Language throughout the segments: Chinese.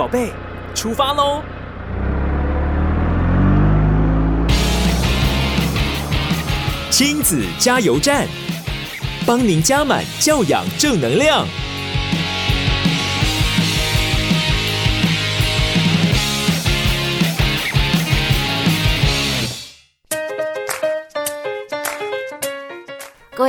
宝贝，出发喽！亲子加油站，帮您加满教养正能量。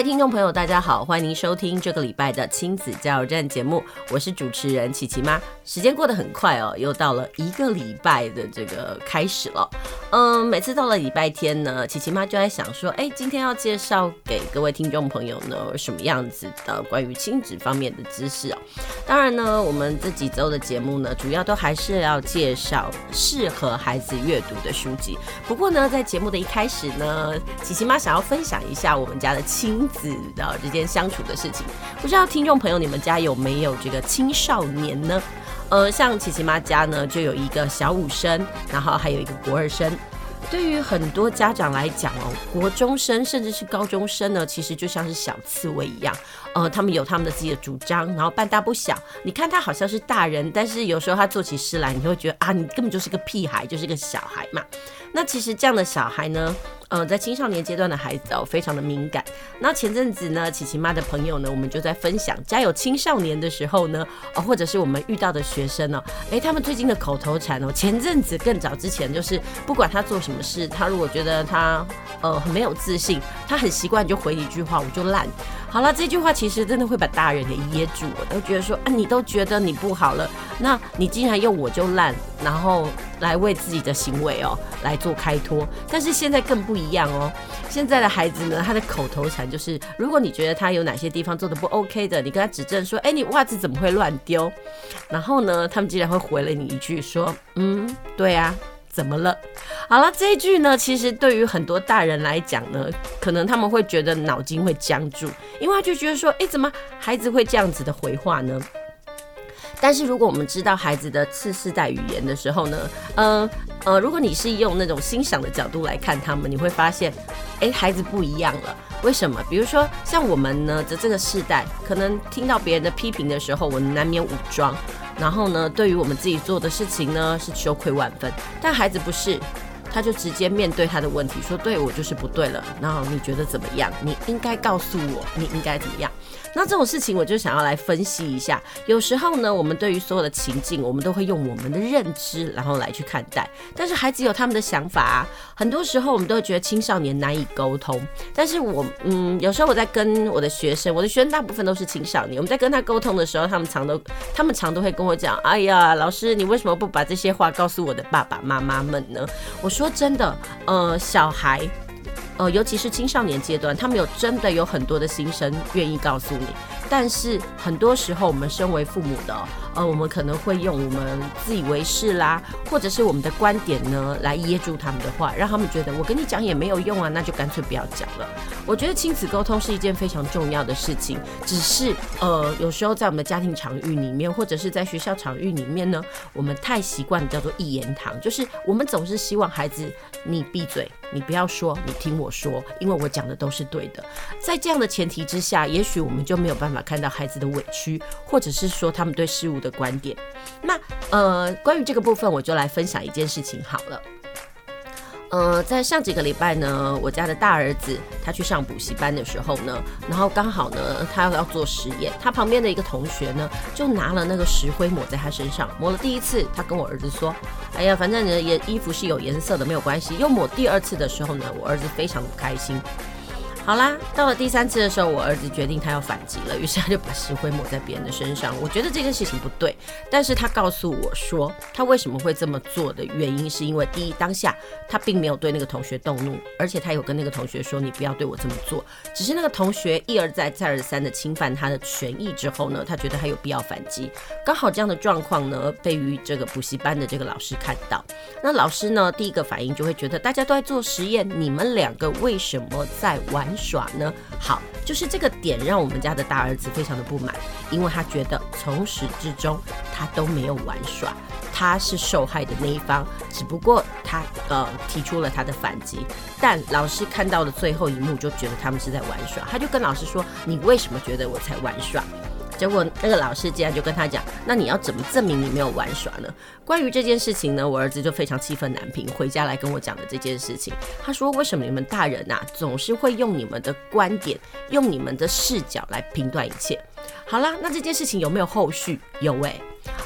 听众朋友，大家好，欢迎您收听这个礼拜的亲子加油站节目，我是主持人琪琪妈。时间过得很快哦，又到了一个礼拜的这个开始了。嗯，每次到了礼拜天呢，琪琪妈就在想说，哎，今天要介绍给各位听众朋友呢什么样子的关于亲子方面的知识哦。当然呢，我们这几周的节目呢，主要都还是要介绍适合孩子阅读的书籍。不过呢，在节目的一开始呢，琪琪妈想要分享一下我们家的亲子的之间相处的事情。不知道听众朋友，你们家有没有这个青少年呢？呃，像琪琪妈家呢，就有一个小五生，然后还有一个国二生。对于很多家长来讲哦，国中生甚至是高中生呢，其实就像是小刺猬一样。呃，他们有他们的自己的主张，然后半大不小。你看他好像是大人，但是有时候他做起事来，你会觉得啊，你根本就是个屁孩，就是个小孩嘛。那其实这样的小孩呢，呃，在青少年阶段的孩子哦，非常的敏感。那前阵子呢，琪琪妈的朋友呢，我们就在分享家有青少年的时候呢，哦，或者是我们遇到的学生呢，诶，他们最近的口头禅哦，前阵子更早之前就是，不管他做什么事，他如果觉得他呃很没有自信，他很习惯就回一句话，我就烂。好了，这句话其实真的会把大人给噎住，我都觉得说啊，你都觉得你不好了，那你竟然用我就烂，然后来为自己的行为哦来做开脱。但是现在更不一样哦，现在的孩子呢，他的口头禅就是，如果你觉得他有哪些地方做得不 OK 的，你跟他指正说，哎，你袜子怎么会乱丢？然后呢，他们竟然会回了你一句说，嗯，对啊。怎么了？好了，这一句呢，其实对于很多大人来讲呢，可能他们会觉得脑筋会僵住，因为他就觉得说，诶，怎么孩子会这样子的回话呢？但是如果我们知道孩子的次世代语言的时候呢，呃呃，如果你是用那种欣赏的角度来看他们，你会发现，诶，孩子不一样了。为什么？比如说像我们呢的这个世代，可能听到别人的批评的时候，我们难免武装。然后呢，对于我们自己做的事情呢，是羞愧万分。但孩子不是，他就直接面对他的问题，说：“对，我就是不对了。”然后你觉得怎么样？你应该告诉我，你应该怎么样？那这种事情，我就想要来分析一下。有时候呢，我们对于所有的情境，我们都会用我们的认知，然后来去看待。但是孩子有他们的想法啊。很多时候，我们都会觉得青少年难以沟通。但是我，嗯，有时候我在跟我的学生，我的学生大部分都是青少年。我们在跟他沟通的时候，他们常都，他们常都会跟我讲：“哎呀，老师，你为什么不把这些话告诉我的爸爸妈妈们呢？”我说真的，呃，小孩。呃，尤其是青少年阶段，他们有真的有很多的心声愿意告诉你，但是很多时候我们身为父母的，呃，我们可能会用我们自以为是啦，或者是我们的观点呢，来噎住他们的话，让他们觉得我跟你讲也没有用啊，那就干脆不要讲了。我觉得亲子沟通是一件非常重要的事情，只是呃，有时候在我们的家庭场域里面，或者是在学校场域里面呢，我们太习惯叫做一言堂，就是我们总是希望孩子你闭嘴，你不要说，你听我说，因为我讲的都是对的。在这样的前提之下，也许我们就没有办法看到孩子的委屈，或者是说他们对事物的观点。那呃，关于这个部分，我就来分享一件事情好了。呃，在上几个礼拜呢，我家的大儿子他去上补习班的时候呢，然后刚好呢，他要做实验，他旁边的一个同学呢，就拿了那个石灰抹在他身上，抹了第一次，他跟我儿子说：“哎呀，反正你的衣服是有颜色的，没有关系。”又抹第二次的时候呢，我儿子非常的不开心。好啦，到了第三次的时候，我儿子决定他要反击了，于是他就把石灰抹在别人的身上。我觉得这件事情不对，但是他告诉我说，他为什么会这么做的原因，是因为第一，当下他并没有对那个同学动怒，而且他有跟那个同学说，你不要对我这么做。只是那个同学一而再、再而三的侵犯他的权益之后呢，他觉得他有必要反击。刚好这样的状况呢，被于这个补习班的这个老师看到，那老师呢，第一个反应就会觉得大家都在做实验，你们两个为什么在玩耍呢？好，就是这个点让我们家的大儿子非常的不满，因为他觉得从始至终他都没有玩耍，他是受害的那一方，只不过他呃提出了他的反击，但老师看到了最后一幕就觉得他们是在玩耍，他就跟老师说：“你为什么觉得我在玩耍？”结果那个老师竟然就跟他讲：“那你要怎么证明你没有玩耍呢？”关于这件事情呢，我儿子就非常气愤难平，回家来跟我讲的这件事情。他说：“为什么你们大人呐、啊，总是会用你们的观点，用你们的视角来评断一切？”好啦，那这件事情有没有后续？有诶、欸。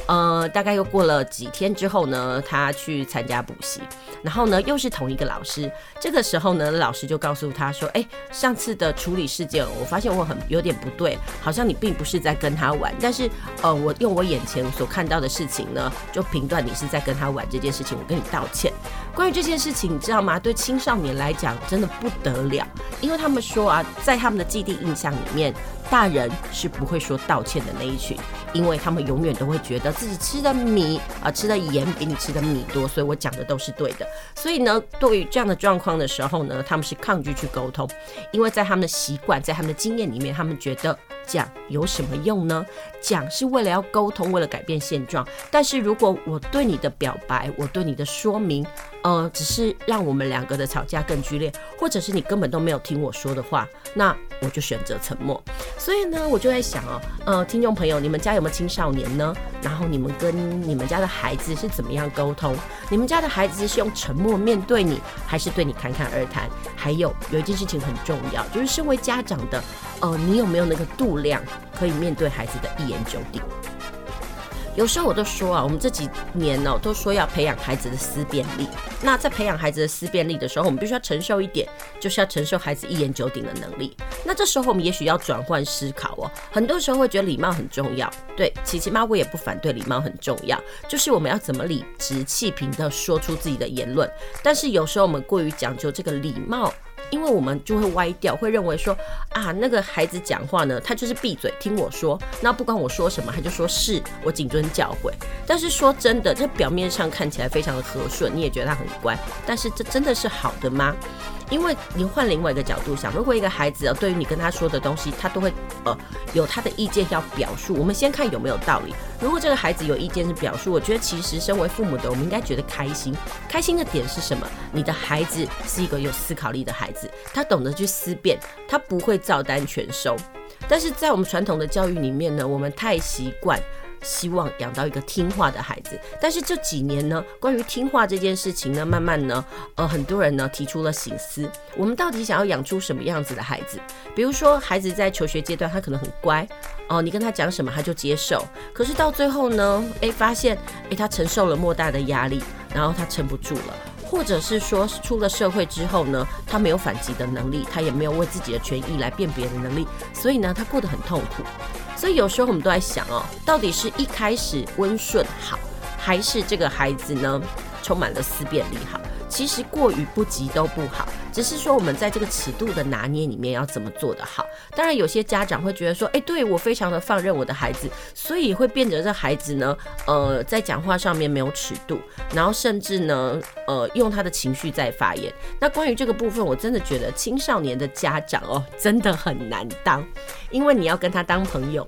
呃，大概又过了几天之后呢，他去参加补习，然后呢，又是同一个老师。这个时候呢，老师就告诉他说：“哎，上次的处理事件，我发现我很有点不对，好像你并不是在跟他玩，但是呃，我用我眼前所看到的事情呢，就评断你是在跟他玩这件事情，我跟你道歉。关于这件事情，你知道吗？对青少年来讲，真的不得了，因为他们说啊，在他们的既定印象里面。”大人是不会说道歉的那一群，因为他们永远都会觉得自己吃的米啊、吃的盐比你吃的米多，所以我讲的都是对的。所以呢，对于这样的状况的时候呢，他们是抗拒去沟通，因为在他们的习惯，在他们的经验里面，他们觉得讲有什么用呢？讲是为了要沟通，为了改变现状。但是如果我对你的表白，我对你的说明，呃，只是让我们两个的吵架更剧烈，或者是你根本都没有听我说的话，那我就选择沉默。所以呢，我就在想哦，呃，听众朋友，你们家有没有青少年呢？然后你们跟你们家的孩子是怎么样沟通？你们家的孩子是用沉默面对你，还是对你侃侃而谈？还有有一件事情很重要，就是身为家长的，呃，你有没有那个度量，可以面对孩子的一言九鼎？有时候我都说啊，我们这几年呢、都说要培养孩子的思辨力。那在培养孩子的思辨力的时候，我们必须要承受一点，就是要承受孩子一言九鼎的能力。那这时候我们也许要转换思考哦、很多时候会觉得礼貌很重要，对，琪琪妈我也不反对礼貌很重要，就是我们要怎么理直气平的说出自己的言论。但是有时候我们过于讲究这个礼貌。因为我们就会歪掉，会认为说啊，那个孩子讲话呢，他就是闭嘴听我说，那不管我说什么，他就说是我谨遵教诲。但是说真的，这表面上看起来非常的和顺，你也觉得他很乖，但是这真的是好的吗？因为你换另外一个角度想，如果一个孩子对于你跟他说的东西，他都会呃有他的意见要表述。我们先看有没有道理。如果这个孩子有意见是表述，我觉得其实身为父母的，我们应该觉得开心。开心的点是什么？你的孩子是一个有思考力的孩子，他懂得去思辨，他不会照单全收。但是在我们传统的教育里面呢，我们太习惯。希望养到一个听话的孩子，但是这几年呢，关于听话这件事情呢，慢慢呢，呃，很多人呢提出了醒思，我们到底想要养出什么样子的孩子？比如说，孩子在求学阶段，他可能很乖，哦、你跟他讲什么他就接受，可是到最后呢，诶，发现，诶，他承受了莫大的压力，然后他撑不住了，或者是说出了社会之后呢，他没有反击的能力，他也没有为自己的权益来辨别的能力，所以呢，他过得很痛苦。所以有时候我们都在想哦，到底是一开始温顺好，还是这个孩子呢充满了思辨力好？其实过于不及都不好，只是说我们在这个尺度的拿捏里面要怎么做得好。当然有些家长会觉得说，哎，对我非常的放任我的孩子，所以会变得这孩子呢，呃，在讲话上面没有尺度，然后甚至呢，呃，用他的情绪在发言。那关于这个部分，我真的觉得青少年的家长哦，真的很难当。因为你要跟他当朋友，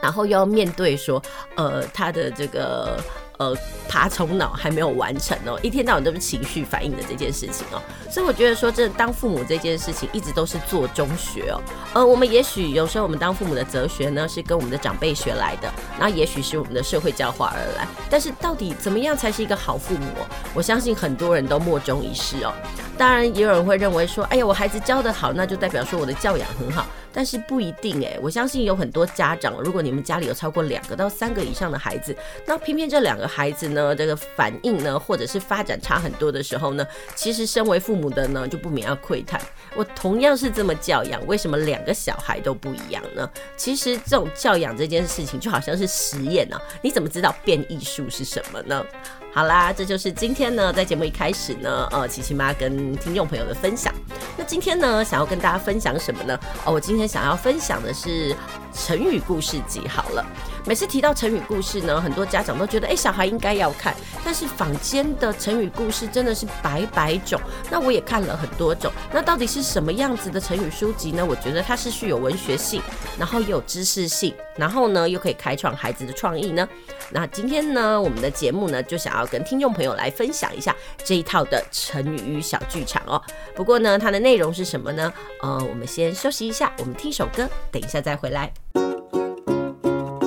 然后又要面对说，呃，他的这个呃爬虫脑还没有完成哦，一天到晚都是情绪反应的这件事情哦，所以我觉得说，这当父母这件事情一直都是做中学哦，呃，我们也许有时候我们当父母的哲学呢，是跟我们的长辈学来的，那也许是我们的社会教化而来，但是到底怎么样才是一个好父母？我相信很多人都莫衷一是哦。当然，也有人会认为说，哎呀，我孩子教得好，那就代表说我的教养很好。但是不一定哎，我相信有很多家长，如果你们家里有超过两个到三个以上的孩子，那偏偏这两个孩子呢，这个反应呢，或者是发展差很多的时候呢，其实身为父母的呢，就不免要喟叹：我同样是这么教养，为什么两个小孩都不一样呢？其实这种教养这件事情就好像是实验啊，你怎么知道变异数是什么呢？好啦，这就是今天呢，在节目一开始呢，呃，琪琪妈跟听众朋友的分享。那今天呢，想要跟大家分享什么呢？哦，我今天想要分享的是成语故事集。好了，每次提到成语故事呢，很多家长都觉得，哎，小孩应该要看。但是坊间的成语故事真的是百百种，那我也看了很多种。那到底是什么样子的成语书籍呢？我觉得它是具有文学性，然后又有知识性，然后呢，又可以开创孩子的创意呢。那今天呢，我们的节目呢，就想要跟听众朋友来分享一下这一套的成语小剧场哦。不过呢，它的内容是什么呢？呃，我们先休息一下，我们听首歌，等一下再回来。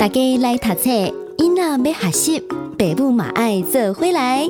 大家来读册，囡仔要学习，爸母嘛爱做回来。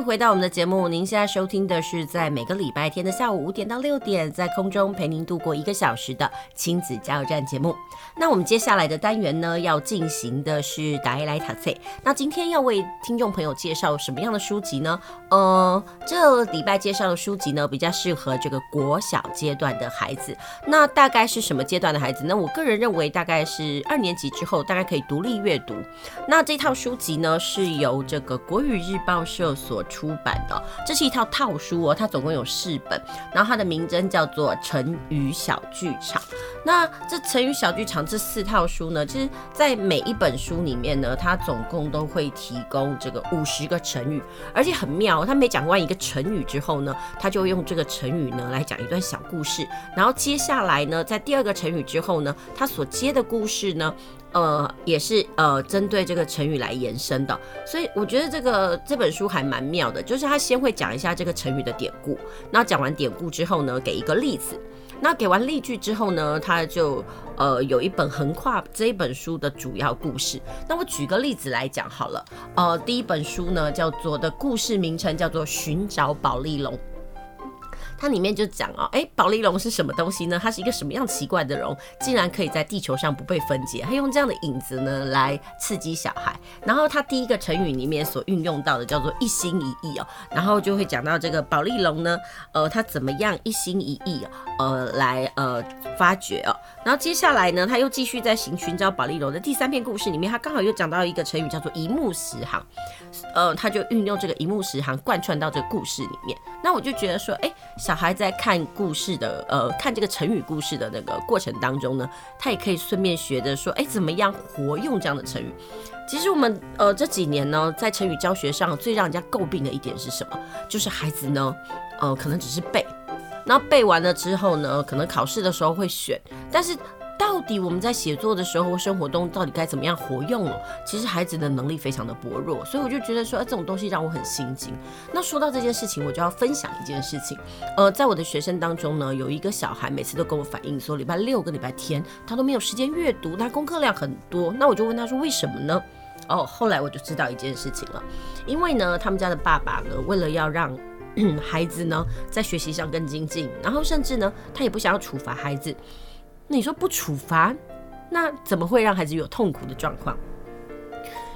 回到我们的节目，您现在收听的是在每个礼拜天的下午五点到六点，在空中陪您度过一个小时的亲子加油站节目。那我们接下来的单元呢，要进行的是大家来读册。那今天要为听众朋友介绍什么样的书籍呢？呃，这礼拜介绍的书籍呢，比较适合这个国小阶段的孩子。那大概是什么阶段的孩子？那我个人认为，大概是二年级之后，大概可以独立阅读。那这套书籍呢，是由这个国语日报社所出版的，这是一套套书哦，它总共有四本，然后它的名称叫做《成语小剧场》。那这成语小剧场这四套书呢，其实在每一本书里面呢，它总共都会提供这个五十个成语，而且很妙，它每讲完一个成语之后呢，它就用这个成语呢来讲一段小故事，然后接下来呢，在第二个成语之后呢，它所接的故事呢。呃，也是呃，针对这个成语来延伸的，所以我觉得这个这本书还蛮妙的，就是他先会讲一下这个成语的典故，那讲完典故之后呢，给一个例子，那给完例句之后呢，他就呃有一本横跨这一本书的主要故事。那我举个例子来讲好了，呃，第一本书呢叫做的故事名称叫做《寻找宝丽龙》。它里面就讲哦，哎，宝丽龙是什么东西呢？它是一个什么样奇怪的龙，竟然可以在地球上不被分解？它用这样的影子呢来刺激小孩。然后它第一个成语里面所运用到的叫做一心一意哦，然后就会讲到这个宝丽龙呢，呃，它怎么样一心一意哦呃来呃发掘哦。然后接下来呢，他又继续在寻寻找宝丽龙的第三篇故事里面，他刚好又讲到一个成语叫做一目十行，呃，他就运用这个一目十行贯穿到这个故事里面。那我就觉得说，哎。小孩在看故事的，呃，看这个成语故事的那个过程当中呢，他也可以顺便学着说，哎，怎么样活用这样的成语？其实我们，呃，这几年呢，在成语教学上最让人家诟病的一点是什么？就是孩子呢，呃，可能只是背，那背完了之后呢，可能考试的时候会选，但是。到底我们在写作的时候生活中，到底该怎么样活用了？其实孩子的能力非常的薄弱，所以我就觉得说，这种东西让我很心惊。那说到这件事情，我就要分享一件事情。呃，在我的学生当中呢，有一个小孩每次都跟我反映说，礼拜六跟礼拜天他都没有时间阅读，他功课量很多。那我就问他说，为什么呢？哦，后来我就知道一件事情了，因为呢，他们家的爸爸呢，为了要让孩子呢在学习上更精进，然后甚至呢，他也不想要处罚孩子。那你说不处罚，那怎么会让孩子有痛苦的状况？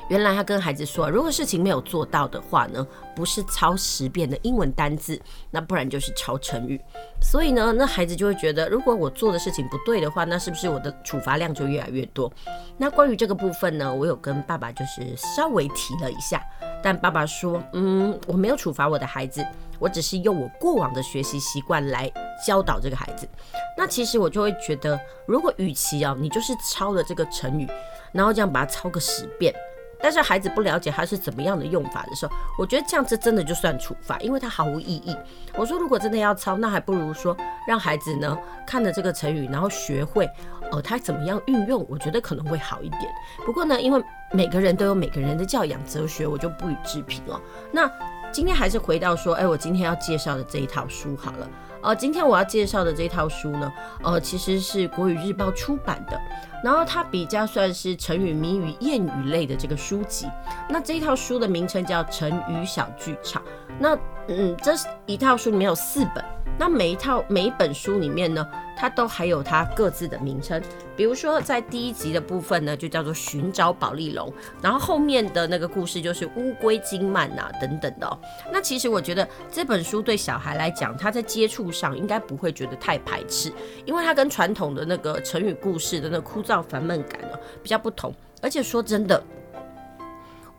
原来他跟孩子说，如果事情没有做到的话呢，不是抄十遍的英文单字，那不然就是抄成语。所以呢，那孩子就会觉得，如果我做的事情不对的话，那是不是我的处罚量就越来越多？那关于这个部分呢，我有跟爸爸就是稍微提了一下，但爸爸说，嗯，我没有处罚我的孩子。我只是用我过往的学习习惯来教导这个孩子，那其实我就会觉得，如果与其啊，你就是抄了这个成语，然后这样把它抄个十遍，但是孩子不了解它是怎么样的用法的时候，我觉得这样子真的就算处罚，因为它毫无意义。我说如果真的要抄，那还不如说让孩子呢看着这个成语，然后学会哦，他怎么样运用，我觉得可能会好一点。不过呢，因为每个人都有每个人的教养哲学，我就不予置评了。那。今天还是回到说，哎，我今天要介绍的这一套书好了。呃，今天我要介绍的这一套书呢，呃，其实是国语日报出版的，然后它比较算是成语、谜语、谚语类的这个书籍。那这一套书的名称叫《成语小剧场》。那，嗯，这一套书里面有四本。那每一套每一本书里面呢，它都还有它各自的名称。比如说，在第一集的部分呢，就叫做寻找宝丽龙，然后后面的那个故事就是乌龟金曼啊等等的哦。那其实我觉得这本书对小孩来讲，他在接触上应该不会觉得太排斥，因为它跟传统的那个成语故事的那枯燥烦闷感呢比较不同。而且说真的，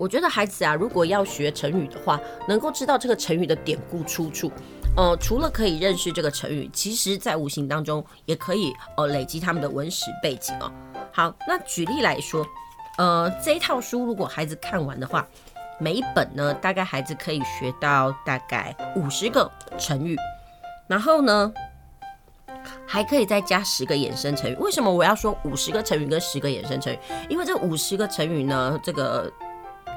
我觉得孩子啊，如果要学成语的话，能够知道这个成语的典故出处。呃，除了可以认识这个成语，其实在无形当中也可以呃累积他们的文史背景哦。好，那举例来说，呃，这一套书如果孩子看完的话，每一本呢，大概孩子可以学到大概五十个成语，然后呢，还可以再加十个衍生成语。为什么我要说五十个成语跟十个衍生成语？因为这五十个成语呢，这个。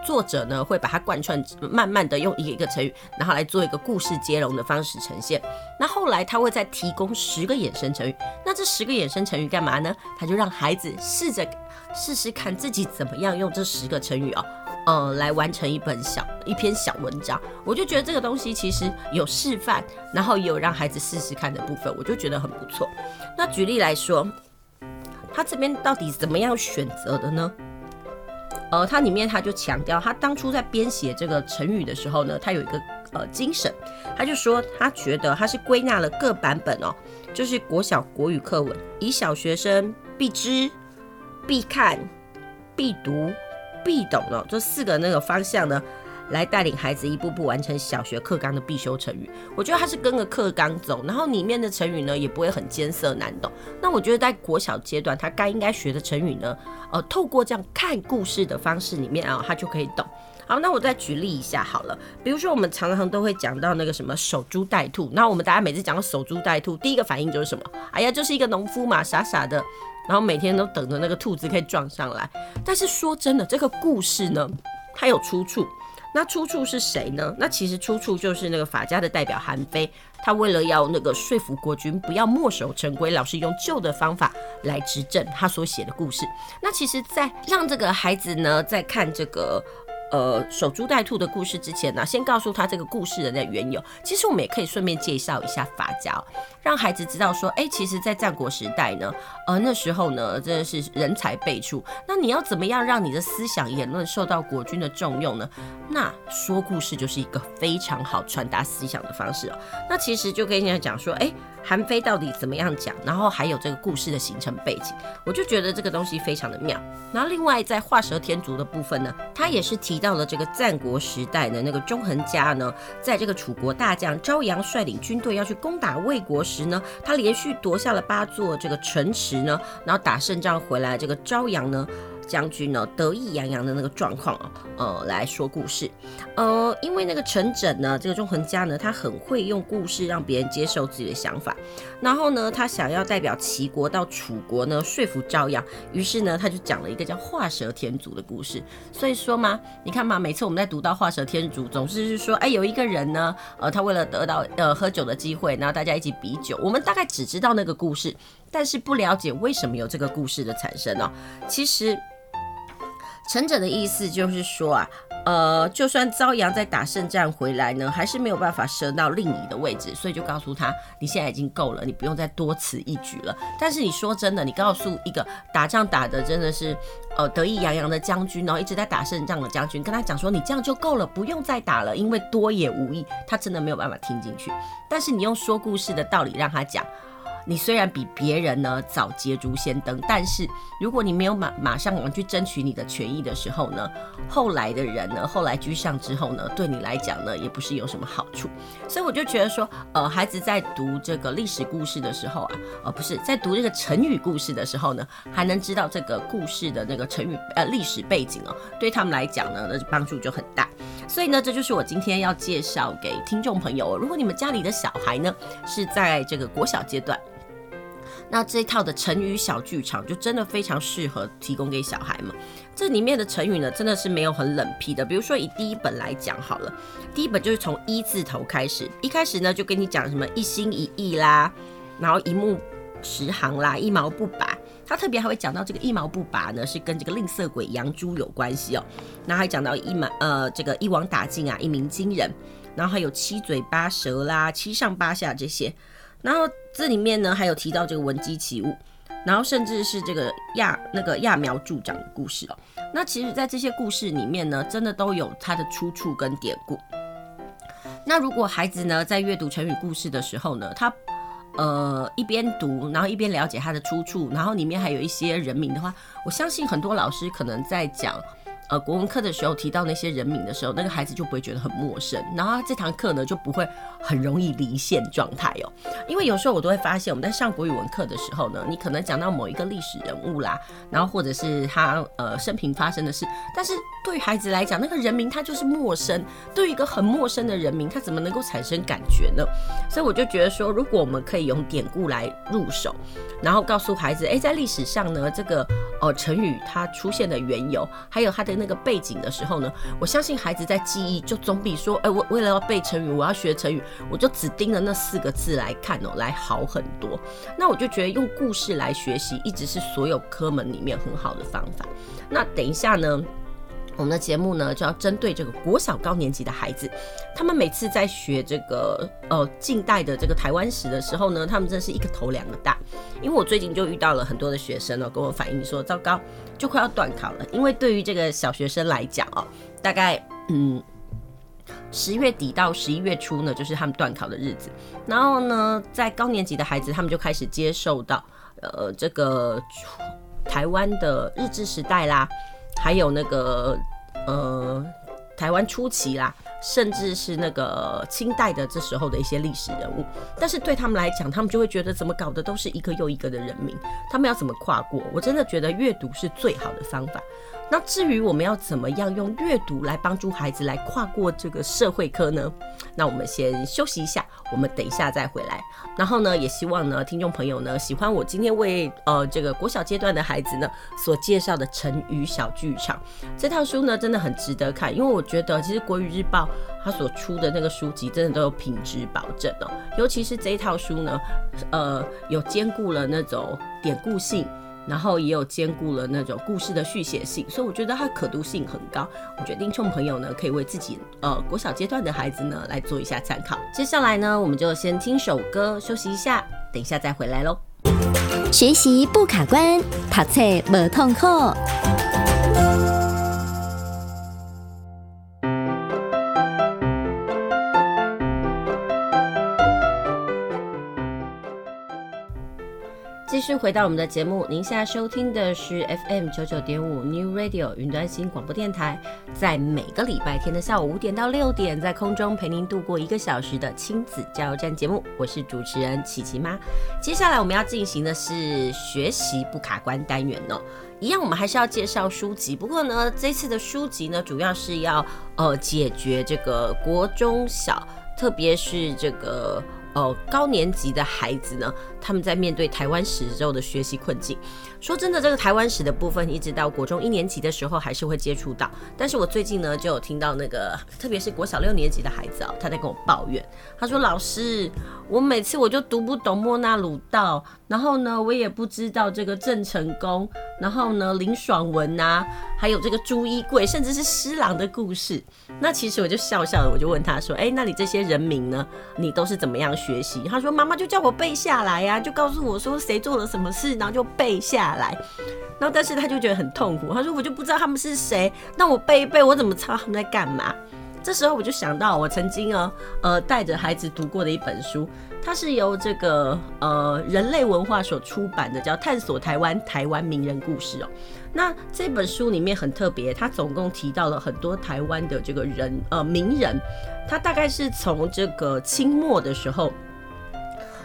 作者呢会把它贯穿，慢慢的用一个一个成语，然后来做一个故事接龙的方式呈现。那后来他会再提供十个衍生成语，那这十个衍生成语干嘛呢？他就让孩子试着试试看自己怎么样用这十个成语哦，呃，来完成一本小一篇小文章。我就觉得这个东西其实有示范，然后也有让孩子试试看的部分，我就觉得很不错。那举例来说，他这边到底怎么样选择的呢？呃，它里面他就强调，他当初在编写这个成语的时候呢，他有一个呃精神，他就说他觉得他是归纳了各版本哦，就是国小国语课文，以小学生必知、必看、必读、必懂哦这四个那个方向呢。来带领孩子一步步完成小学课纲的必修成语，我觉得他是跟着课纲走，然后里面的成语呢也不会很艰涩难懂。那我觉得在国小阶段，他该应该学的成语呢，呃，透过这样看故事的方式里面啊，他就可以懂。好，那我再举例一下好了，比如说我们常常都会讲到那个什么守株待兔，那我们大家每次讲到守株待兔，第一个反应就是什么？哎呀，就是一个农夫嘛，傻傻的，然后每天都等着那个兔子可以撞上来。但是说真的，这个故事呢，它有出处。那出处是谁呢？那其实出处就是那个法家的代表韩非，他为了要那个说服国君不要墨守成规，老是用旧的方法来执政，他所写的故事。那其实，在让这个孩子呢，在看这个。呃，守株待兔的故事之前呢，先告诉他这个故事的那缘由。其实我们也可以顺便介绍一下法家，让孩子知道说，哎，其实，在战国时代呢，呃，那时候呢，真的是人才辈出。那你要怎么样让你的思想言论受到国君的重用呢？那说故事就是一个非常好传达思想的方式哦。那其实就跟人家讲说，哎。韩非到底怎么样讲？然后还有这个故事的形成背景，我就觉得这个东西非常的妙。然后另外在画蛇添足的部分呢，他也是提提到了这个战国时代的那个钟恒家呢，在这个楚国大将朝阳率领军队要去攻打魏国时呢，他连续夺下了八座这个城池呢，然后打胜仗回来，这个朝阳呢。将军呢，得意洋洋的那个状况啊，呃，来说故事，呃，因为那个陈轸呢，这个纵横家呢，他很会用故事让别人接受自己的想法，然后呢，他想要代表齐国到楚国呢，说服昭阳，于是呢，他就讲了一个叫画蛇添足的故事。所以说嘛，你看嘛，每次我们在读到画蛇添足，总是是说，哎，有一个人呢，呃，他为了得到呃喝酒的机会，然后大家一起比酒，我们大概只知道那个故事，但是不了解为什么有这个故事的产生哦，其实。陈者的意思就是说啊，呃，就算朝阳在打胜仗回来呢，还是没有办法升到令尹的位置，所以就告诉他，你现在已经够了，你不用再多此一举了。但是你说真的，你告诉一个打仗打的真的是呃得意洋洋的将军，然后一直在打胜仗的将军，跟他讲说，你这样就够了，不用再打了，因为多也无益，他真的没有办法听进去。但是你用说故事的道理让他讲。你虽然比别人呢早捷足先登，但是如果你没有马马上去争取你的权益的时候呢，后来的人呢，后来居上之后呢，对你来讲呢，也不是有什么好处。所以我就觉得说，呃，孩子在读这个历史故事的时候啊，呃，不是在读这个成语故事的时候呢，还能知道这个故事的那个成语呃历史背景哦，对他们来讲呢，那帮助就很大。所以呢，这就是我今天要介绍给听众朋友，如果你们家里的小孩呢是在这个国小阶段。那这一套的成语小剧场就真的非常适合提供给小孩们。这里面的成语呢，真的是没有很冷僻的。比如说以第一本来讲好了，第一本就是从一字头开始，一开始呢就跟你讲什么一心一意啦，然后一目十行啦，一毛不拔。他特别还会讲到这个一毛不拔呢，是跟这个吝啬鬼杨朱有关系哦。然后还讲到一满呃这个一网打尽啊，一鸣惊人，然后还有七嘴八舌啦，七上八下这些。然后这里面呢，还有提到这个闻鸡起舞，然后甚至是这个揠那个揠苗助长的故事哦。那其实，在这些故事里面呢，真的都有它的出处跟典故。那如果孩子呢，在阅读成语故事的时候呢，他呃一边读，然后一边了解它的出处，然后里面还有一些人名的话，我相信很多老师可能在讲。呃，国文课的时候提到那些人名的时候，那个孩子就不会觉得很陌生，然后这堂课呢就不会很容易离线状态哦。因为有时候我都会发现，我们在上国语文课的时候呢，你可能讲到某一个历史人物啦，然后或者是他呃生平发生的事，但是对于孩子来讲，那个人名他就是陌生，对于一个很陌生的人名，他怎么能够产生感觉呢？所以我就觉得说，如果我们可以用典故来入手，然后告诉孩子，哎，在历史上呢，这个呃成语它出现的缘由，还有它的。那个背景的时候呢，我相信孩子在记忆就总比说，哎，我为了要背成语，我要学成语，我就只盯着那四个字来看哦，来好很多。那我就觉得用故事来学习，一直是所有科门里面很好的方法。那等一下呢，我们的节目呢就要针对这个国小高年级的孩子，他们每次在学这个呃近代的这个台湾史的时候呢，他们真是一个头两个大。因为我最近就遇到了很多的学生哦，跟我反映说，糟糕，就快要段考了。因为对于这个小学生来讲哦，大概嗯十月底到十一月初呢，就是他们段考的日子。然后呢，在高年级的孩子，他们就开始接受到呃这个台湾的日治时代啦。还有那个呃，台湾初期啦，甚至是那个清代的这时候的一些历史人物，但是对他们来讲，他们就会觉得怎么搞的都是一个又一个的人名，他们要怎么跨过？我真的觉得阅读是最好的方法。那至于我们要怎么样用阅读来帮助孩子来跨过这个社会科呢？那我们先休息一下，我们等一下再回来。然后呢，也希望呢，听众朋友呢，喜欢我今天为呃这个国小阶段的孩子呢所介绍的成语小剧场这套书呢，真的很值得看，因为我觉得其实国语日报它所出的那个书籍真的都有品质保证哦，尤其是这一套书呢，呃，有兼顾了那种典故性。然后也有兼顾了那种故事的续写性，所以我觉得它可读性很高。我决定听众朋友呢，可以为自己呃国小阶段的孩子呢来做一下参考。接下来呢，我们就先听首歌休息一下，等一下再回来喽。学习不卡关，读册无痛苦。续回到我们的节目，您现在收听的是 FM 九九点五 New Radio 云端新广播电台，在每个礼拜天的下午五点到六点，在空中陪您度过一个小时的亲子加油站节目，我是主持人琪琪妈。接下来我们要进行的是学习不卡关单元哦，一样我们还是要介绍书籍，不过呢，这次的书籍呢，主要是要呃解决这个国中小，特别是这个。呃，高年级的孩子呢，他们在面对台湾史之后的学习困境。说真的，这个台湾史的部分，一直到国中一年级的时候还是会接触到。但是我最近呢，就有听到那个，特别是国小六年级的孩子啊、他在跟我抱怨，他说：“老师，我每次我就读不懂莫那鲁道，然后呢，我也不知道这个郑成功，然后呢，林爽文啊，还有这个朱一贵，甚至是施琅的故事。那其实我就笑笑的，我就问他说：，哎、那你这些人名呢，你都是怎么样学习？他说：妈妈就叫我背下来呀、就告诉我说谁做了什么事，然后就背下来。”，然后但是他就觉得很痛苦。他说：“我就不知道他们是谁，那我背一背，我怎么知道他们在干嘛？”这时候我就想到我曾经哦，呃，带着孩子读过的一本书，它是由这个呃人类文化所出版的，叫《探索台湾台湾名人故事》哦。那这本书里面很特别，它总共提到了很多台湾的这个人呃名人，他大概是从这个清末的时候，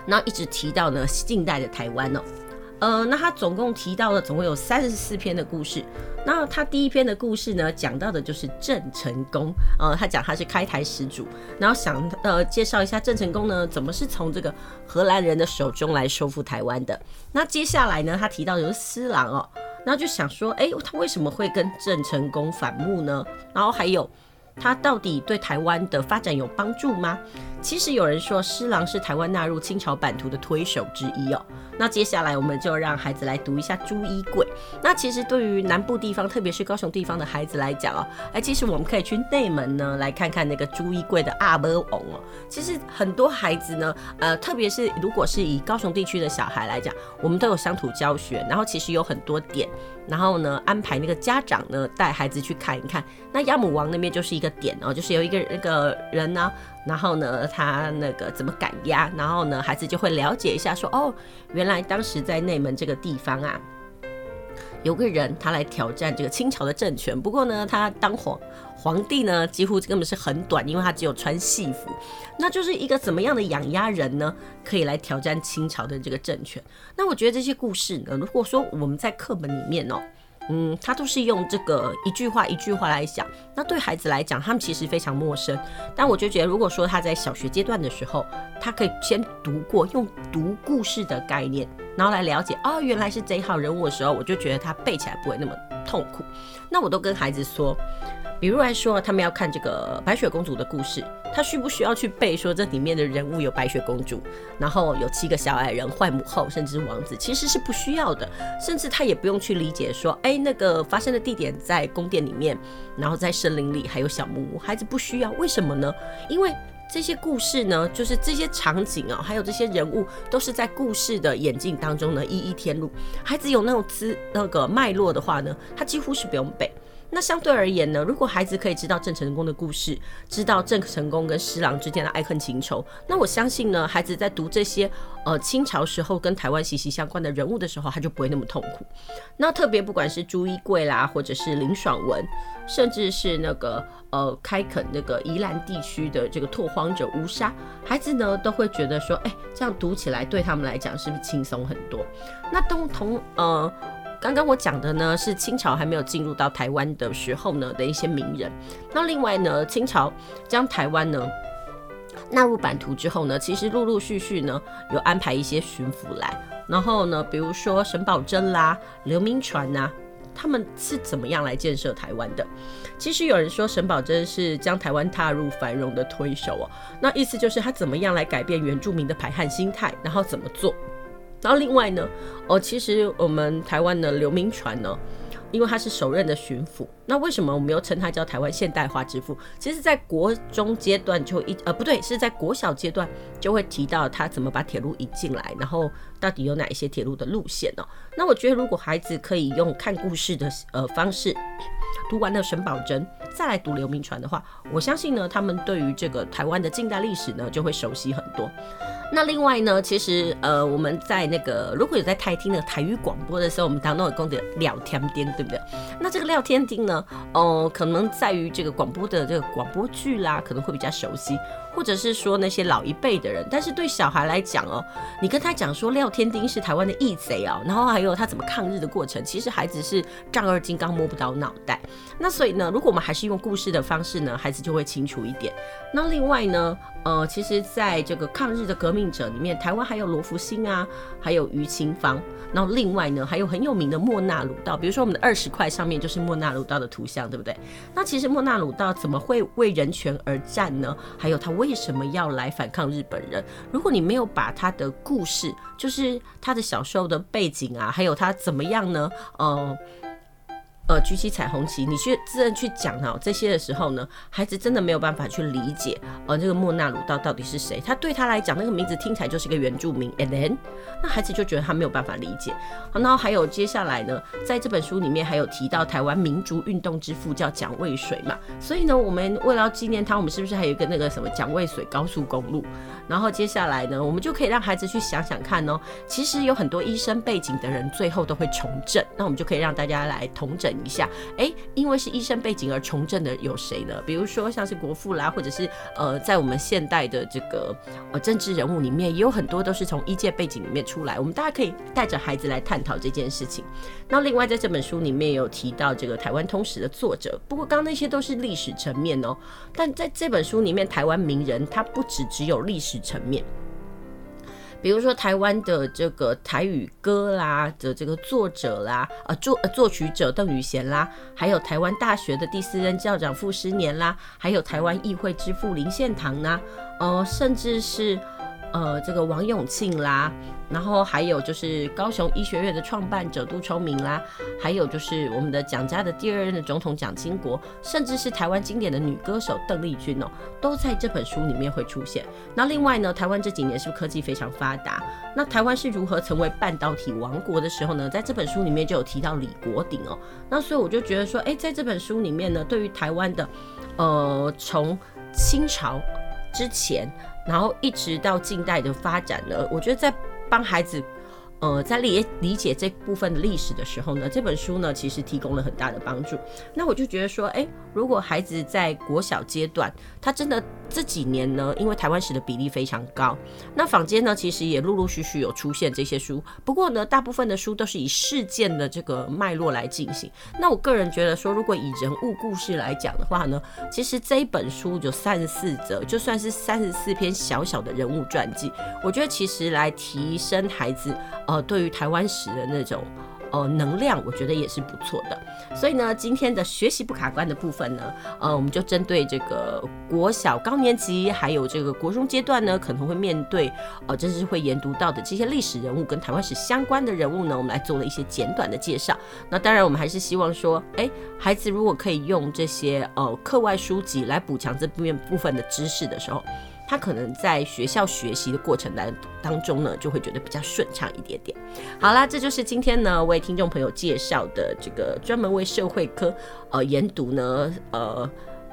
然后一直提到呢近代的台湾哦。呃，那他总共提到了总共有三十四篇的故事。那他第一篇的故事呢，讲到的就是郑成功。呃，他讲他是开台始祖，然后想呃介绍一下郑成功呢，怎么是从这个荷兰人的手中来收复台湾的。那接下来呢，他提到的就是施琅哦，然后就想说，哎、他为什么会跟郑成功反目呢？然后还有。他到底对台湾的发展有帮助吗？其实有人说施琅是台湾纳入清朝版图的推手之一哦。那接下来我们就让孩子来读一下朱一贵。那其实对于南部地方，特别是高雄地方的孩子来讲哦，哎，其实我们可以去内门呢来看看那个朱一贵的阿波翁哦。其实很多孩子呢，呃，特别是如果是以高雄地区的小孩来讲，我们都有乡土教学，然后其实有很多点。然后呢，安排那个家长呢带孩子去看一看。那亚母王那边就是一个点哦，就是有一个那个人呢，然后呢，他那个怎么赶鸭，然后呢，孩子就会了解一下说，说哦，原来当时在内门这个地方啊。有个人他来挑战这个清朝的政权，不过呢，他当皇皇帝呢，几乎根本是很短，因为他只有穿戏服。那就是一个怎么样的养鸭人呢？可以来挑战清朝的这个政权？那我觉得这些故事呢，如果说我们在课本里面哦。嗯，他都是用这个一句话一句话来讲，那对孩子来讲，他们其实非常陌生。但我就觉得，如果说他在小学阶段的时候，他可以先读过，用读故事的概念，然后来了解，哦，原来是这一号人物的时候，我就觉得他背起来不会那么痛苦。那我都跟孩子说。比如来说，他们要看这个白雪公主的故事，他需不需要去背说这里面的人物有白雪公主，然后有七个小矮人、坏母后，甚至是王子，其实是不需要的。甚至他也不用去理解说，哎，那个发生的地点在宫殿里面，然后在森林里还有小木屋，孩子不需要。为什么呢？因为这些故事呢，就是这些场景啊，还有这些人物，都是在故事的演进当中呢一一添入。孩子有那种资那个脉络的话呢，他几乎是不用背。那相对而言呢，如果孩子可以知道郑成功的故事，知道郑成功跟施琅之间的爱恨情仇，那我相信呢，孩子在读这些呃清朝时候跟台湾息息相关的人物的时候，他就不会那么痛苦。那特别不管是朱一贵啦，或者是林爽文，甚至是那个呃开垦那个宜兰地区的这个拓荒者吴沙，孩子呢都会觉得说，哎、这样读起来对他们来讲是不是轻松很多？那都同呃。刚刚我讲的呢，是清朝还没有进入到台湾的时候呢的一些名人。那另外呢，清朝将台湾呢纳入版图之后呢，其实陆陆续续呢有安排一些巡抚来。然后呢，比如说沈葆桢啦、刘铭传呐，他们是怎么样来建设台湾的？其实有人说沈葆桢是将台湾踏入繁荣的推手哦。那意思就是他怎么样来改变原住民的排汉心态，然后怎么做？然后另外呢，哦，其实我们台湾的刘铭传呢，因为他是首任的巡抚，那为什么我们又称他叫台湾现代化之父？其实，在国中阶段就一呃不对，是在国小阶段就会提到他怎么把铁路引进来，然后到底有哪一些铁路的路线呢？那我觉得，如果孩子可以用看故事的呃方式读完了沈葆桢，再来读刘铭传的话，我相信呢，他们对于这个台湾的近代历史呢，就会熟悉很多。那另外呢，其实呃，我们在那个如果有在台听的台语广播的时候，我们当中有讲的廖天丁，对不对？那这个廖天丁呢，哦、可能在于这个广播的这个广播剧啦，可能会比较熟悉，或者是说那些老一辈的人。但是对小孩来讲哦，你跟他讲说廖天丁是台湾的义贼哦，然后还有他怎么抗日的过程，其实孩子是丈二金刚摸不着脑袋。那所以呢，如果我们还是用故事的方式呢，孩子就会清楚一点。那另外呢，呃，其实在这个抗日的革命。者里面，台湾还有罗福星啊，还有余清芳，然后另外呢，还有很有名的莫那鲁道，比如说我们的二十块上面就是莫那鲁道的图像，对不对？那其实莫那鲁道怎么会为人权而战呢？还有他为什么要来反抗日本人？如果你没有把他的故事，就是他的小时候的背景啊，还有他怎么样呢？呃。呃，举起彩虹旗，你去自然去讲哈这些的时候呢，孩子真的没有办法去理解，呃，这个莫那鲁道到底是谁？他对他来讲，那个名字听起来就是一个原住民，and then，那孩子就觉得他没有办法理解。好，然后还有接下来呢，在这本书里面还有提到台湾民族运动之父叫蒋渭水嘛，所以呢，我们为了纪念他，我们是不是还有一个那个什么蒋渭水高速公路？然后接下来呢，我们就可以让孩子去想想看哦，其实有很多医生背景的人最后都会从政，那我们就可以让大家来统整。一下，哎，因为是医生背景而从政的有谁呢？比如说像是国父啦，或者是呃，在我们现代的这个呃政治人物里面，也有很多都是从医界背景里面出来。我们大家可以带着孩子来探讨这件事情。那另外在这本书里面有提到这个台湾通史的作者，不过刚刚那些都是历史层面哦。但在这本书里面，台湾名人他不只只有历史层面。比如说台湾的这个台语歌啦的这个作者啦，呃作呃作曲者邓雨贤啦，还有台湾大学的第四任校长傅斯年啦，还有台湾议会之父林献堂呢，呃甚至是。呃，这个王永庆啦，然后还有就是高雄医学院的创办者杜聪明啦，还有就是我们的蒋家的第二任的总统蒋经国，甚至是台湾经典的女歌手邓丽君哦，都在这本书里面会出现。那另外呢，台湾这几年是不是科技非常发达？那台湾是如何成为半导体王国的时候呢？在这本书里面就有提到李国鼎哦。那所以我就觉得说，哎，在这本书里面呢，对于台湾的，呃，从清朝之前。然后一直到近代的发展呢，我觉得在帮孩子，呃，在理理解这部分的历史的时候呢，这本书呢其实提供了很大的帮助。那我就觉得说，哎，如果孩子在国小阶段，他真的。这几年呢，因为台湾史的比例非常高，那坊间呢其实也陆陆续续有出现这些书。不过呢，大部分的书都是以事件的这个脉络来进行。那我个人觉得说，如果以人物故事来讲的话呢，其实这一本书有三十四则，就算是三十四篇小小的人物传记，我觉得其实来提升孩子呃对于台湾史的那种呃能量，我觉得也是不错的。所以呢，今天的学习不卡关的部分呢，呃，我们就针对这个国小高年级还有这个国中阶段呢，可能会面对呃，真是会研读到的这些历史人物跟台湾史相关的人物呢，我们来做了一些简短的介绍。那当然，我们还是希望说，哎，孩子如果可以用这些呃课外书籍来补强这边部分的知识的时候。他可能在学校学习的过程当当中呢，就会觉得比较顺畅一点点。好啦，这就是今天呢为听众朋友介绍的这个专门为社会科呃研读呢呃。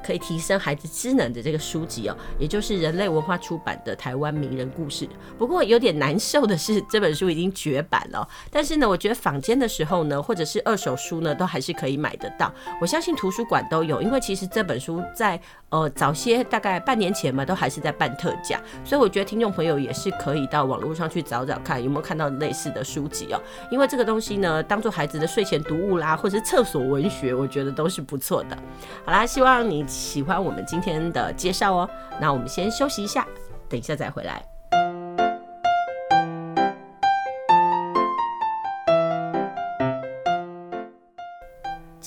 可以提升孩子知能的这个书籍哦，也就是人类文化出版的台湾名人故事。不过有点难受的是，这本书已经绝版了。但是呢，我觉得坊间的时候呢，或者是二手书呢，都还是可以买得到。我相信图书馆都有，因为其实这本书在呃早些大概半年前嘛，都还是在办特价。所以我觉得听众朋友也是可以到网络上去找找看，有没有看到类似的书籍哦。因为这个东西呢，当做孩子的睡前读物啦，或者是厕所文学，我觉得都是不错的。好啦，希望你。喜欢我们今天的介绍哦，那我们先休息一下，等一下再回来。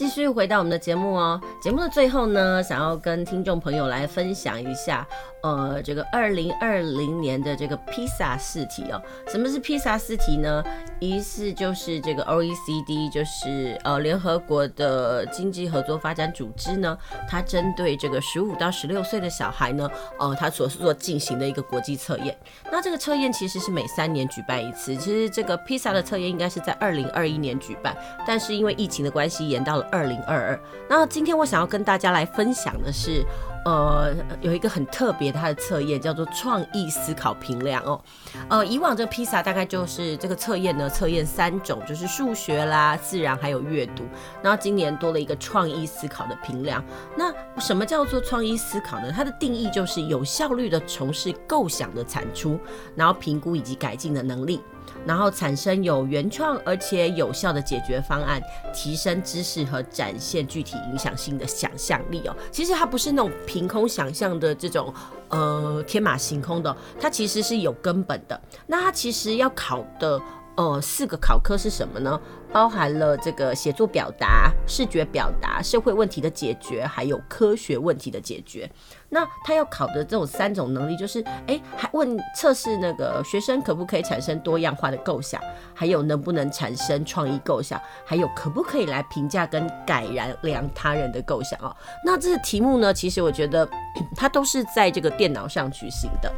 继续回到我们的节目哦，节目的最后呢，想要跟听众朋友来分享一下，呃，这个二零二零年的这个披萨试题哦。什么是披萨试题呢？一是就是这个 OECD，就是呃联合国的经济合作发展组织呢，它针对这个十五到十六岁的小孩呢，呃，它所做进行的一个国际测验。那这个测验其实是每三年举办一次。其实这个披萨的测验应该是在二零二一年举办，但是因为疫情的关系，延到了二。二零二二，那今天我想要跟大家来分享的是，呃，有一个很特别它的测验叫做创意思考评量哦。呃，以往这个披萨大概就是这个测验呢，测验三种，就是数学啦、自然还有阅读。然后今年多了一个创意思考的评量。那什么叫做创意思考呢？它的定义就是有效率的从事构想的产出，然后评估以及改进的能力。然后产生有原创而且有效的解决方案，提升知识和展现具体影响性的想象力哦。其实它不是那种凭空想象的这种呃天马行空的，它其实是有根本的。那它其实要考的。呃，四个考科是什么呢？包含了这个写作表达、视觉表达、社会问题的解决，还有科学问题的解决。那他要考的这种三种能力，就是哎，还问测试那个学生可不可以产生多样化的构想，还有能不能产生创意构想，还有可不可以来评价跟改良他人的构想哦。那这个题目呢，其实我觉得它都是在这个电脑上举行的。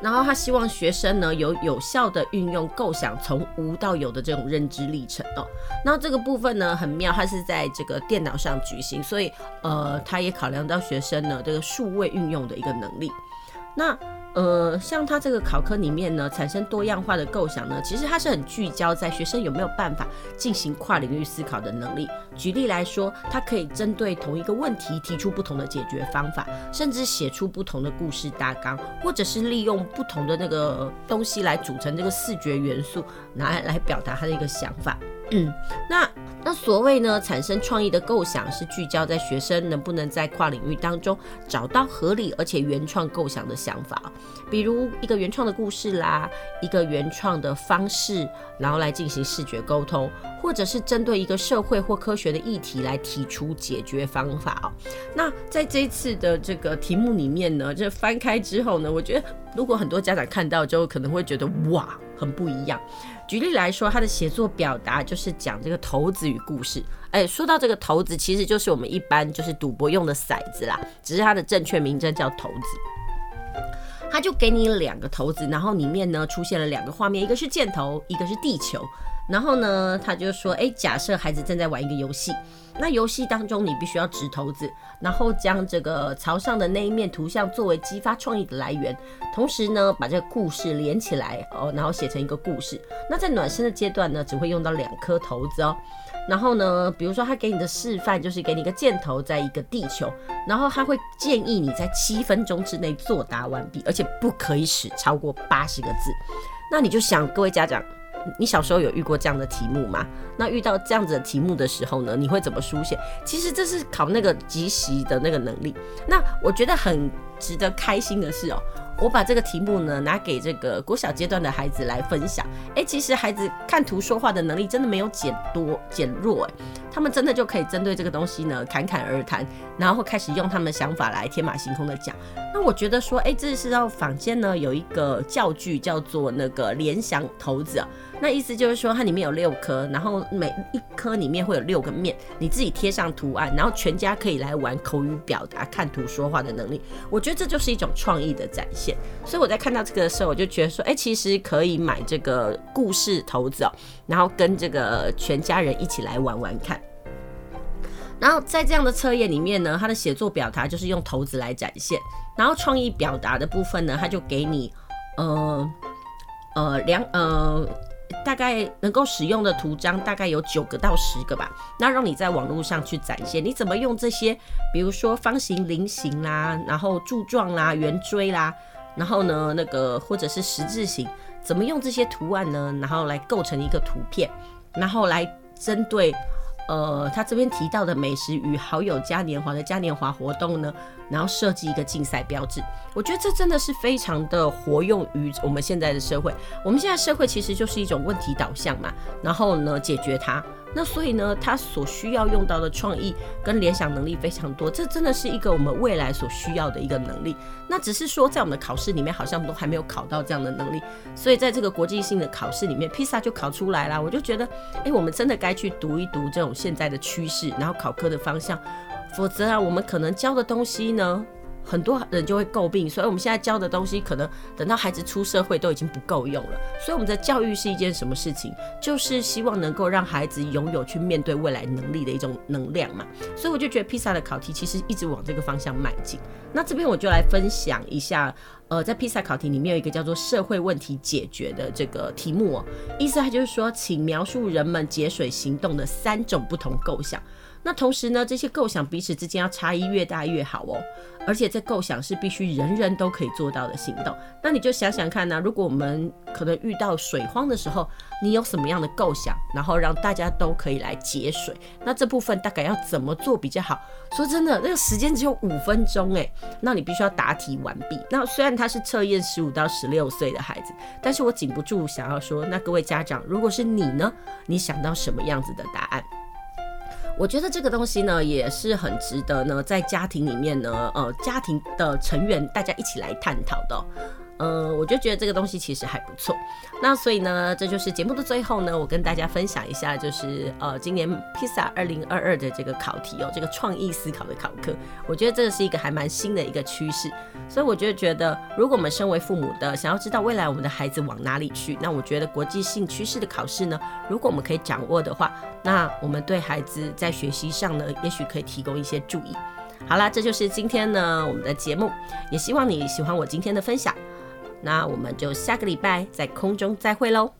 然后他希望学生呢有有效的运用构想从无到有的这种认知历程哦。那这个部分呢很妙，它是在这个电脑上举行，所以呃，他也考量到学生呢这个数位运用的一个能力。那呃，像他这个考科里面呢，产生多样化的构想呢，其实它是很聚焦在学生有没有办法进行跨领域思考的能力。举例来说，他可以针对同一个问题提出不同的解决方法，甚至写出不同的故事大纲，或者是利用不同的那个东西来组成这个视觉元素，拿来来表达他的一个想法。嗯，那那所谓呢，产生创意的构想是聚焦在学生能不能在跨领域当中找到合理而且原创构想的想法，比如一个原创的故事啦，一个原创的方式，然后来进行视觉沟通，或者是针对一个社会或科学的议题来提出解决方法哦。那在这一次的这个题目里面呢，这翻开之后呢，我觉得如果很多家长看到之后，可能会觉得哇，很不一样。举例来说，他的写作表达就是讲这个骰子与故事。哎，说到这个骰子，其实就是我们一般就是赌博用的骰子啦，只是它的正确名称叫骰子。他就给你两个骰子，然后里面呢出现了两个画面，一个是箭头，一个是地球。然后呢，他就说，哎，假设孩子正在玩一个游戏，那游戏当中你必须要掷骰子，然后将这个朝上的那一面图像作为激发创意的来源，同时呢，把这个故事连起来哦，然后写成一个故事。那在暖身的阶段呢，只会用到两颗骰子哦。然后呢，比如说他给你的示范就是给你一个箭头，在一个地球，然后他会建议你在七分钟之内作答完毕，而且不可以使超过八十个字。那你就想，各位家长。你小时候有遇过这样的题目吗？那遇到这样子的题目的时候呢，你会怎么书写？其实这是考那个即席的那个能力。那我觉得很值得开心的是哦，我把这个题目呢拿给这个国小阶段的孩子来分享。哎，其实孩子看图说话的能力真的没有减多减弱，哎，他们真的就可以针对这个东西呢侃侃而谈，然后开始用他们的想法来天马行空的讲。那我觉得说，哎，这是要坊间呢有一个教具叫做那个联想骰子啊。那意思就是说，它里面有六颗，然后每一颗里面会有六个面，你自己贴上图案，然后全家可以来玩口语表达、看图说话的能力。我觉得这就是一种创意的展现。所以我在看到这个的时候，我就觉得说，哎，其实可以买这个故事骰子哦，然后跟这个全家人一起来玩玩看。然后在这样的测验里面呢，它的写作表达就是用骰子来展现，然后创意表达的部分呢，它就给你，呃，呃，两，呃。大概能够使用的图章大概有九个到十个吧，那让你在网络上去展现你怎么用这些，比如说方形、菱形啦，然后柱状啦、圆锥啦，然后呢那个或者是十字形，怎么用这些图案呢？然后来构成一个图片，然后来针对。呃，他这边提到的美食与好友嘉年华的嘉年华活动呢，然后设计一个竞赛标志，我觉得这真的是非常的活用于我们现在的社会。我们现在社会其实就是一种问题导向嘛，然后呢解决它。那所以呢，它所需要用到的创意跟联想能力非常多，这真的是一个我们未来所需要的一个能力。那只是说，在我们的考试里面好像都还没有考到这样的能力，所以在这个国际性的考试里面披萨就考出来了。我就觉得，哎，我们真的该去读一读这种现在的趋势，然后考科的方向，否则啊，我们可能教的东西呢。很多人就会诟病，所以我们现在教的东西，可能等到孩子出社会都已经不够用了。所以我们的教育是一件什么事情？就是希望能够让孩子拥有去面对未来能力的一种能量嘛。所以我就觉得披萨的考题其实一直往这个方向迈进。那这边我就来分享一下，呃，在披萨考题里面有一个叫做社会问题解决的这个题目哦，意思它就是说，请描述人们节水行动的三种不同构想。那同时呢，这些构想彼此之间要差异越大越好哦，而且这构想是必须人人都可以做到的行动。那你就想想看呢、如果我们可能遇到水荒的时候，你有什么样的构想，然后让大家都可以来节水？那这部分大概要怎么做比较好？说真的，那个时间只有五分钟诶，那你必须要答题完毕。那虽然他是测验十五到十六岁的孩子，但是我禁不住想要说，那各位家长，如果是你呢，你想到什么样子的答案？我觉得这个东西呢，也是很值得呢，在家庭里面呢，呃，家庭的成员大家一起来探讨的。呃，我就觉得这个东西其实还不错。那所以呢，这就是节目的最后呢，我跟大家分享一下，就是呃，今年 PISA 二零二二的这个考题哦，这个创意思考的考课，我觉得这个是一个还蛮新的一个趋势。所以我就觉得，如果我们身为父母的，想要知道未来我们的孩子往哪里去，那我觉得国际性趋势的考试呢，如果我们可以掌握的话，那我们对孩子在学习上呢，也许可以提供一些注意。好啦，这就是今天呢我们的节目，也希望你喜欢我今天的分享。那我们就下个礼拜在空中再会喽。